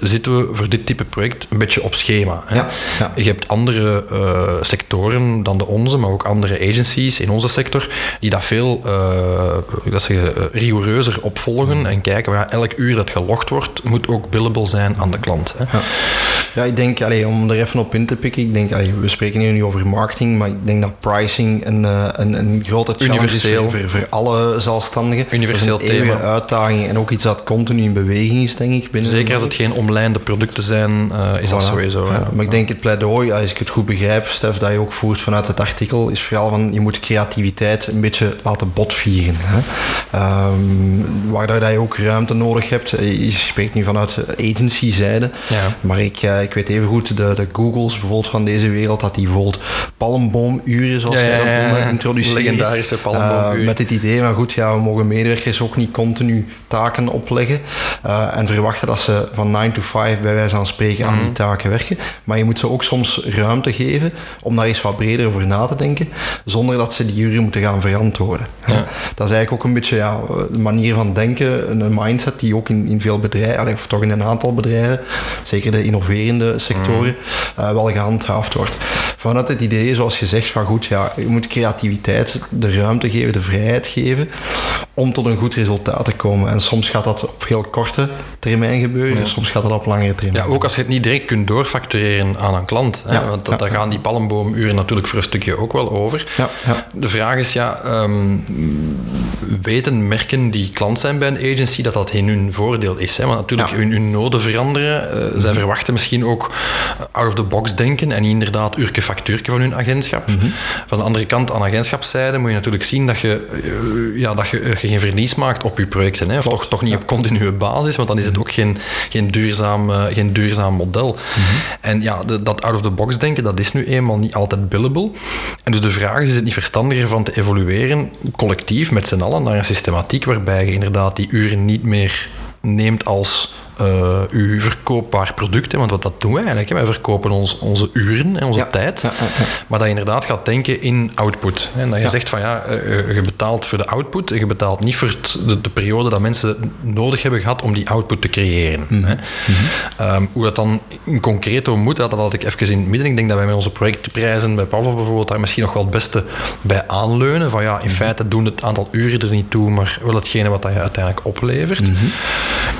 zitten we voor dit type project een beetje op schema. Hè? Ja. Je hebt andere eh, sectoren dan de onze, maar ook andere agencies in onze sector die dat veel dat ze, rigoureuzer opvolgen en kijken ja, elk uur dat gelogd wordt, moet ook billable zijn aan de klant. Hè? Ja. Ja, ik denk, allee, om er even op in te pikken, ik denk, we spreken hier nu over marketing, maar ik denk dat pricing een, eh, een, een grote challenge Universeel. is voor, voor, alle zelfstandigen. Universeel een thema. uitdaging en ook iets dat continu in beweging is, denk ik. Binnen Zeker als het geen omlijnde producten zijn, eh, is dat sowieso. Ja, ja. maar ik denk het pleidooi, als ik het goed begrijp, Stef, dat je ook voert vanuit het artikel, is vooral van je moet creativiteit een beetje laten botvieren. Hè. Ehm, waardoor dat je ook ruimte nodig hebt. Je spreekt nu vanuit agency-zijde, Ja. maar ik, eh, ik weet even goed, de, de Googles bijvoorbeeld van deze wereld, dat die bijvoorbeeld palmboomuren, zoals jij dat noemde, introduceren. Legendarische palmboomuren. Eh, met het idee, maar goed, ja, we mogen medewerkers ook niet continu taken opleggen eh, en verwachten dat ze van 9 to 5 bij wijze van spreken aan die taken werken. Maar je moet ze ook soms ruimte geven om daar eens wat breder over na te denken, zonder dat ze die uren moeten gaan verantwoorden. Ja. Dat is eigenlijk ook een beetje ja, een manier van denken, een mindset die ook in, in veel bedrijven, of toch in een aantal bedrijven, zeker de innoverende sectoren, eh, wel gehandhaafd wordt. Vanuit het idee, zoals je zegt, van goed, ja, je moet creativiteit de ruimte geven, de vrijheid geven, om tot een goed resultaat te komen. En soms gaat dat op heel korte termijn gebeuren, en soms gaat dat op langere termijn. Ja, ook als je het niet direct kunt doorfactureren aan een klant. Hè, Ja, want dat, ja, daar gaan die palmboomuren natuurlijk voor een stukje ook wel over. Ja, ja. De vraag is, ja, ehm, weten merken die klant zijn bij een agency dat dat in hun voordeel is? Hè? Want natuurlijk, Ja. Mhm. hun, hun noden veranderen. Eh, Zij verwachten misschien ook out of the box denken en inderdaad uurke factuurke van hun agentschap. Mhm. Van de andere kant, aan agentschapszijde moet je natuurlijk zien dat je, eh, ja, dat je, eh, je geen verlies maakt op je projecten. Hè? Of toch, toch niet op continue basis, want dan is het ook geen, geen, duurzaam, geen duurzaam model. En ja, de- dat out-of-the-box denken, dat is nu eenmaal niet altijd billable. En dus de vraag is, is het niet verstandiger van te evolueren, collectief, met z'n allen, naar een systematiek waarbij je inderdaad die uren niet meer neemt als eh uw verkoopbaar product. Hè, want wat dat doen wij eigenlijk. Hè. Wij verkopen ons, onze uren en onze Ja, tijd. ja, ja, ja. Maar dat je inderdaad gaat denken in output. Hè. En dat je zegt van ja, eh, eh, je betaalt voor de output en je betaalt niet voor het- de, de periode dat mensen nodig hebben gehad om die output te creëren. Mhm. Hè. Ehm, hoe dat dan in concreto moet, dat had ik even in het midden. Ik denk dat wij met onze projectprijzen bij Pavlov bijvoorbeeld daar misschien nog wel het beste bij aanleunen. Van ja, in Mhm. feite doen het aantal uren er niet toe, maar wel hetgene wat dat je uiteindelijk oplevert. Mhm.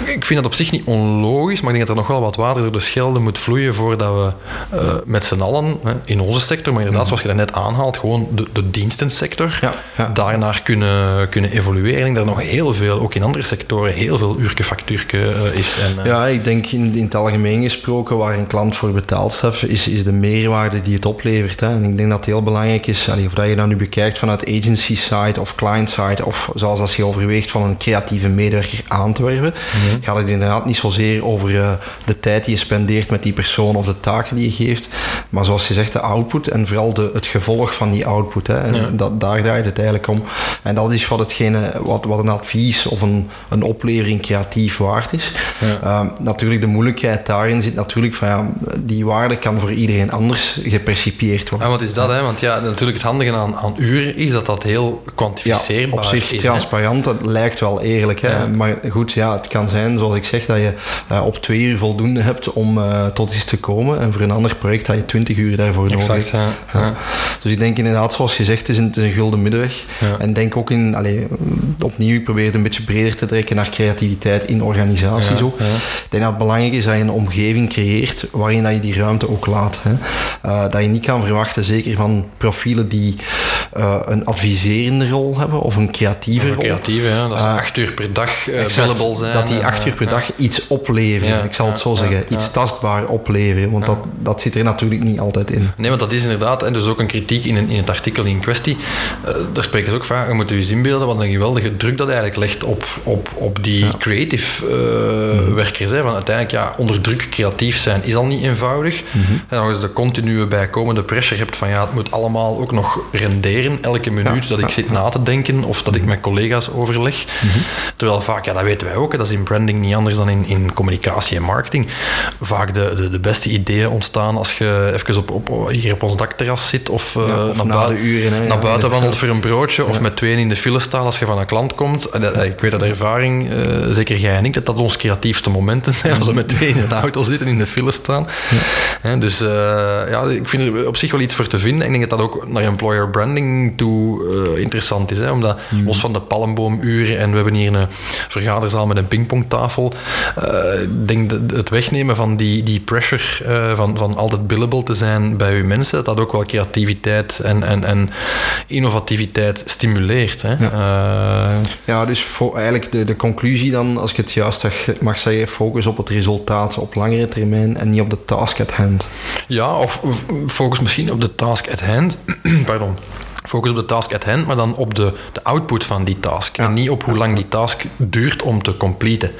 Ik vind dat op zich niet onlogisch, maar ik denk dat er nog wel wat water door de Schelde moet vloeien voordat we eh, met z'n allen, hè, in onze sector, maar inderdaad, zoals je dat net aanhaalt, gewoon de, de dienstensector. Ja, ja. daarnaar kunnen, kunnen evolueren. Ik denk dat er nog heel veel, ook in andere sectoren, heel veel uurke factuurke eh, is. En, eh, Ja, ik denk in, in het algemeen gesproken, waar een klant voor betaalt, Stef, is, is de meerwaarde die het oplevert. Hè. En ik denk dat het heel belangrijk is, allee, of dat je dat nu bekijkt vanuit agency side of client side, of zoals als je overweegt van een creatieve medewerker aan te werven, gaat het inderdaad niet zozeer over eh, de tijd die je spendeert met die persoon of de taken die je geeft, maar zoals je zegt, de output en vooral de, het gevolg van die output. Hè. Dat, daar draait het eigenlijk om. En dat is wat, hetgene, wat, wat een advies of een, een oplevering creatief waard is. Ehm, natuurlijk, de moeilijkheid daarin zit natuurlijk van ja, die waarde kan voor iedereen anders gepercipieerd worden. En wat is dat, hè? Want ja, natuurlijk het handige aan, aan uren is dat dat heel Ja, kwantificeerbaar op zich is. hè. transparant, dat lijkt wel eerlijk. Hè? Maar goed, ja, het kan zijn, zoals ik zeg, dat je eh, op twee uur voldoende hebt om eh, tot iets te komen. En voor een ander project dat je twintig uur daarvoor nodig Exact, ja. Ja. Dus ik denk inderdaad, zoals je zegt, het is een, het is een gulden middenweg. En denk ook in, allee, opnieuw, probeer het een beetje breder te trekken naar creativiteit in organisaties ook. Ik denk dat het belangrijk is dat je een omgeving creëert waarin dat je die ruimte ook laat. Hè. Eh, dat je niet kan verwachten, zeker van profielen die een adviserende rol hebben of een creatieve rol. creatieven, ja, dat Eh, acht uur per dag Exact, zijn. dat die acht uur per dag iets opleveren. Ja, ik zal het zo ja, zeggen. Iets tastbaar opleveren. Want dat, dat zit er natuurlijk niet altijd in. Nee, want dat is inderdaad, en dus ook een kritiek in, een- in het artikel in kwestie. Eh, daar spreken ze ook van, je moet je eens inbeelden wat een geweldige druk dat eigenlijk legt op, op, op die creative eh, werkers. Hè. Want uiteindelijk, ja, onder druk creatief zijn is al niet eenvoudig. En dan is de continue bijkomende pressure hebt van, ja, het moet allemaal ook nog renderen. elke minuut dat ik zit na te denken of dat ik met collega's overleg. Terwijl vaak, ja, dat weten wij ook, dat is in branding niet anders dan in, in communicatie en marketing. Vaak de, de, de beste ideeën ontstaan als je even op, op, hier op ons dakterras zit of, uh, of naar, na buiten, uren, naar ja, buiten wandelt voor een broodje of met tweeën in de file staat als je van een klant komt. En, dat- ik weet dat ervaring, eh, zeker jij en ik, dat dat onze creatiefste momenten zijn als we met tweeën in de auto zitten in de file staan. Dus eh, ja, ik vind er op zich wel iets voor te vinden. Ik denk dat dat ook naar employer branding toe eh, interessant is. Hè, omdat los van de palmboomuren en we hebben hier een vergaderzaal met een pingpongtafel. Eh, ik denk dat het wegnemen van die, die pressure eh, van, van altijd billable te zijn bij uw mensen, dat dat ook wel creativiteit en, en, en innovativiteit stimuleert. Hè. Eh, Ja, dus voor, eigenlijk de, de conclusie dan, als ik het juist zeg, mag zeggen, focus op het resultaat op langere termijn en niet op de task at hand. Ja, of focus misschien op de task at hand. Pardon. Focus op de task at hand, maar dan op de, de output van die task. En niet op hoe lang die task duurt om te completen.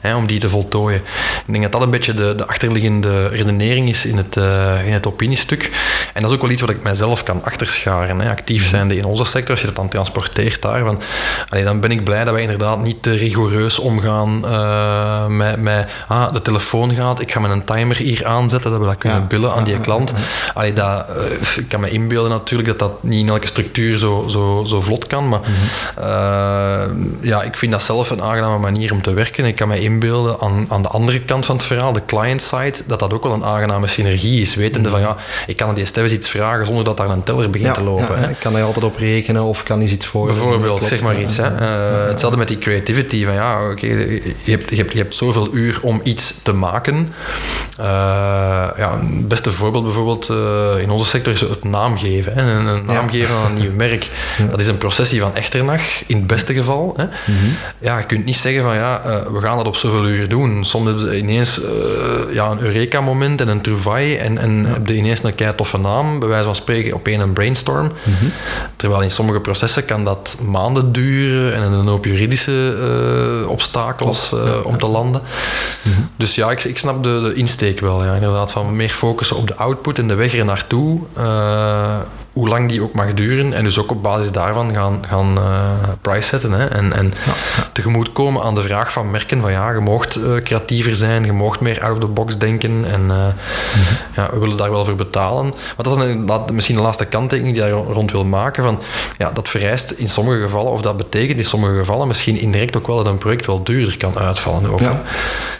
Hè, om die te voltooien. Ik denk dat dat een beetje de, de achterliggende redenering is in het, eh, in het opiniestuk. En dat is ook wel iets wat ik mijzelf kan achterscharen. Hè. Actief zijnde in onze sector, als je dat dan transporteert daar. Van, allee, dan ben ik blij dat wij inderdaad niet te rigoureus omgaan eh, met, met ah, de telefoon gaat, ik ga met een timer hier aanzetten, dat we dat kunnen Ja. billen aan die klant. Allee, dat, eh, ik kan me inbeelden natuurlijk dat dat niet in elke structuur zo, zo, zo vlot kan, maar eh, ja, ik vind dat zelf een aangename manier om te werken. Ik kan me inbeelden aan, aan de andere kant van het verhaal, de client side, dat dat ook wel een aangename synergie is. Wetende van ja, ik kan aan die Stef iets vragen zonder dat daar een teller begint te lopen. ja, hè. ik kan er altijd op rekenen of kan eens iets voor. Bijvoorbeeld, zeg maar iets. Hè. Eh, hetzelfde met die creativity. Van, ja, oké, je, hebt, je, hebt, je hebt zoveel uur om iets te maken. Eh, ja, het beste voorbeeld bijvoorbeeld in onze sector is het naamgeven. Hè. Een, een naam geven aan een nieuw merk. Dat is een processie van echternach, in het beste geval. Hè. Ja, je kunt niet zeggen van ja, eh, we gaan dat op zoveel uur doen. Soms hebben ze ineens eh, ja, een Eureka-moment en een trouvaille en, en heb je ineens een kei toffe naam, bij wijze van spreken op één een brainstorm. Terwijl in sommige processen kan dat maanden duren en een hoop juridische eh, obstakels om te landen. Dus ja, ik, ik snap de, de insteek wel. Ja, inderdaad, van meer focussen op de output en de weg er naartoe. eh, hoe lang die ook mag duren. En dus ook op basis daarvan gaan, gaan eh, price zetten. Hè. En, en tegemoetkomen aan de vraag van merken van ja, je moogt eh, creatiever zijn, je moogt meer out of the box denken. En eh, ja, we willen daar wel voor betalen. Maar dat is een, misschien de laatste kanttekening die daar rond wil maken. Van, ja, dat vereist in sommige gevallen, of dat betekent in sommige gevallen misschien indirect ook wel dat een project wel duurder kan uitvallen. Ook, Ja.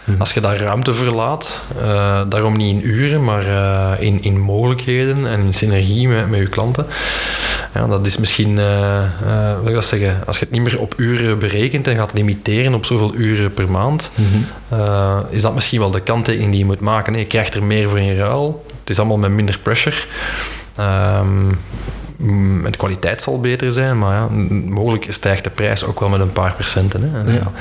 hè. Als je daar ruimte verlaat, daarom niet in uren, maar in, in mogelijkheden en in synergie met, met je klanten. Ja, dat is misschien, eh, hoe wil ik dat zeggen, als je het niet meer op uren berekent en gaat limiteren op zoveel uren per maand, eh, is dat misschien wel de kanttekening die je moet maken. Je krijgt er meer voor in ruil. Het is allemaal met minder pressure. Ehm, mm, de kwaliteit zal beter zijn, maar ja, mogelijk stijgt de prijs ook wel met een paar procenten. Hè. Ja.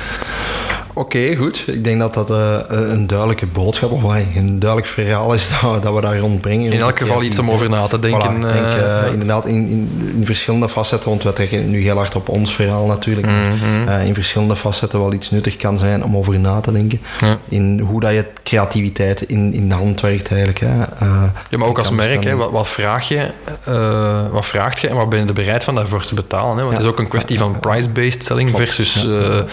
Oké, goed. Ik denk dat dat eh, een duidelijke boodschap of een duidelijk verhaal is dat, we- dat we daar rondbrengen. In elk geval iets om over na te denken. Voilà, ik denk eh, eh, inderdaad in, in, in verschillende facetten, want we trekken nu heel hard op ons verhaal natuurlijk. Mhm. In verschillende facetten wel iets nuttig kan zijn om over na te denken. Ja. In hoe dat je creativiteit in, in de hand werkt eigenlijk. Hè. Ja, maar ook als merk, hè, wat, wat, vraag je, wat vraagt je en wat ben je er bereid van daarvoor te betalen? Hè? Want het is ook een kwestie van price-based selling versus eh, eh,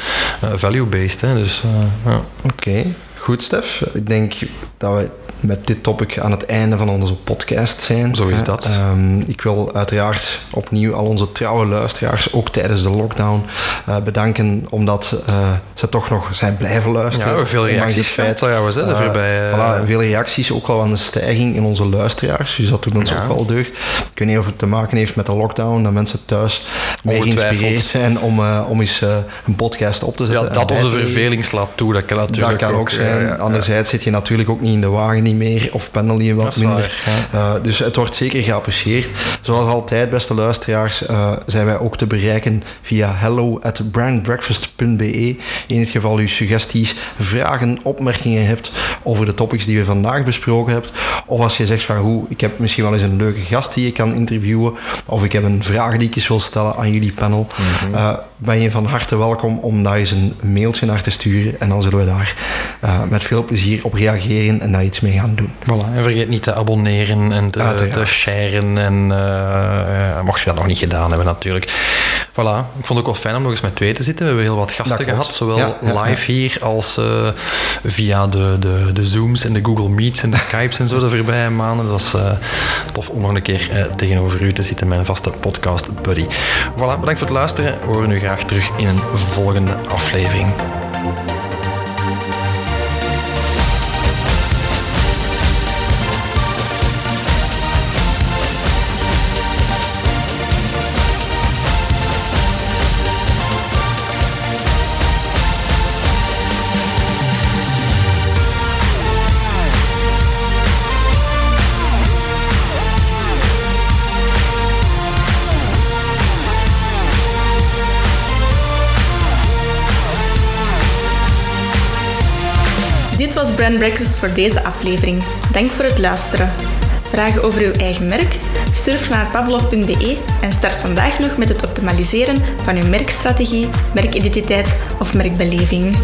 value-based. Hè? Dus, ja. Oké, goed Stef. Ik denk dat we met dit topic aan het einde van onze podcast zijn. Zo is dat. Ehm, ik wil uiteraard opnieuw al onze trouwe luisteraars, ook tijdens de lockdown, eh, bedanken omdat eh, ze toch nog zijn blijven luisteren. Ja, veel reacties feit. trouwens, hè, daarvoor bij, voilà, veel reacties, ook al aan de stijging in onze luisteraars. Dus dat doet ons Ja. ook wel deugd. Ik weet niet of het te maken heeft met de lockdown, dat mensen thuis meer geïnspireerd zijn om, om eens een podcast op te ja, zetten. en dat of de verveling slaat toe, dat kan natuurlijk Dat kan ook zijn. ja, ja, ja. Anderzijds zit je natuurlijk ook niet in de wagen niet meer of pendel je wat minder. waar, Eh, dus het wordt zeker geapprecieerd. Zoals altijd, beste luisteraars, eh, zijn wij ook te bereiken via hello at brandbreakfast.be. In het geval u suggesties, vragen, opmerkingen hebt over de topics die we vandaag besproken hebben. Of als je zegt van hoe, ik heb misschien wel eens een leuke gast die je kan interviewen. Of ik heb een vraag die ik eens wil stellen aan jullie panel. eh, ben je van harte welkom om daar eens een mailtje naar te sturen. En dan zullen we daar met veel plezier op reageren en daar iets mee gaan gaan doen. Voilà, en vergeet niet te abonneren en te, te sharen. En uh, mocht je dat nog niet gedaan hebben natuurlijk. Voilà, ik vond het ook wel fijn om nog eens met twee te zitten. We hebben heel wat gasten gehad, zowel live hier als uh, via de, de, de Zooms en de Google Meets en de Skypes en zo de voorbije maanden. Dat was uh, tof om nog een keer tegenover u te zitten, mijn vaste podcast buddy. Voilà, bedankt voor het luisteren. We horen u graag terug in een volgende aflevering. Brand Breakfast voor deze aflevering. Dank voor het luisteren. Vragen over uw eigen merk? Surf naar pavlov.be en start vandaag nog met het optimaliseren van uw merkstrategie, merkidentiteit of merkbeleving.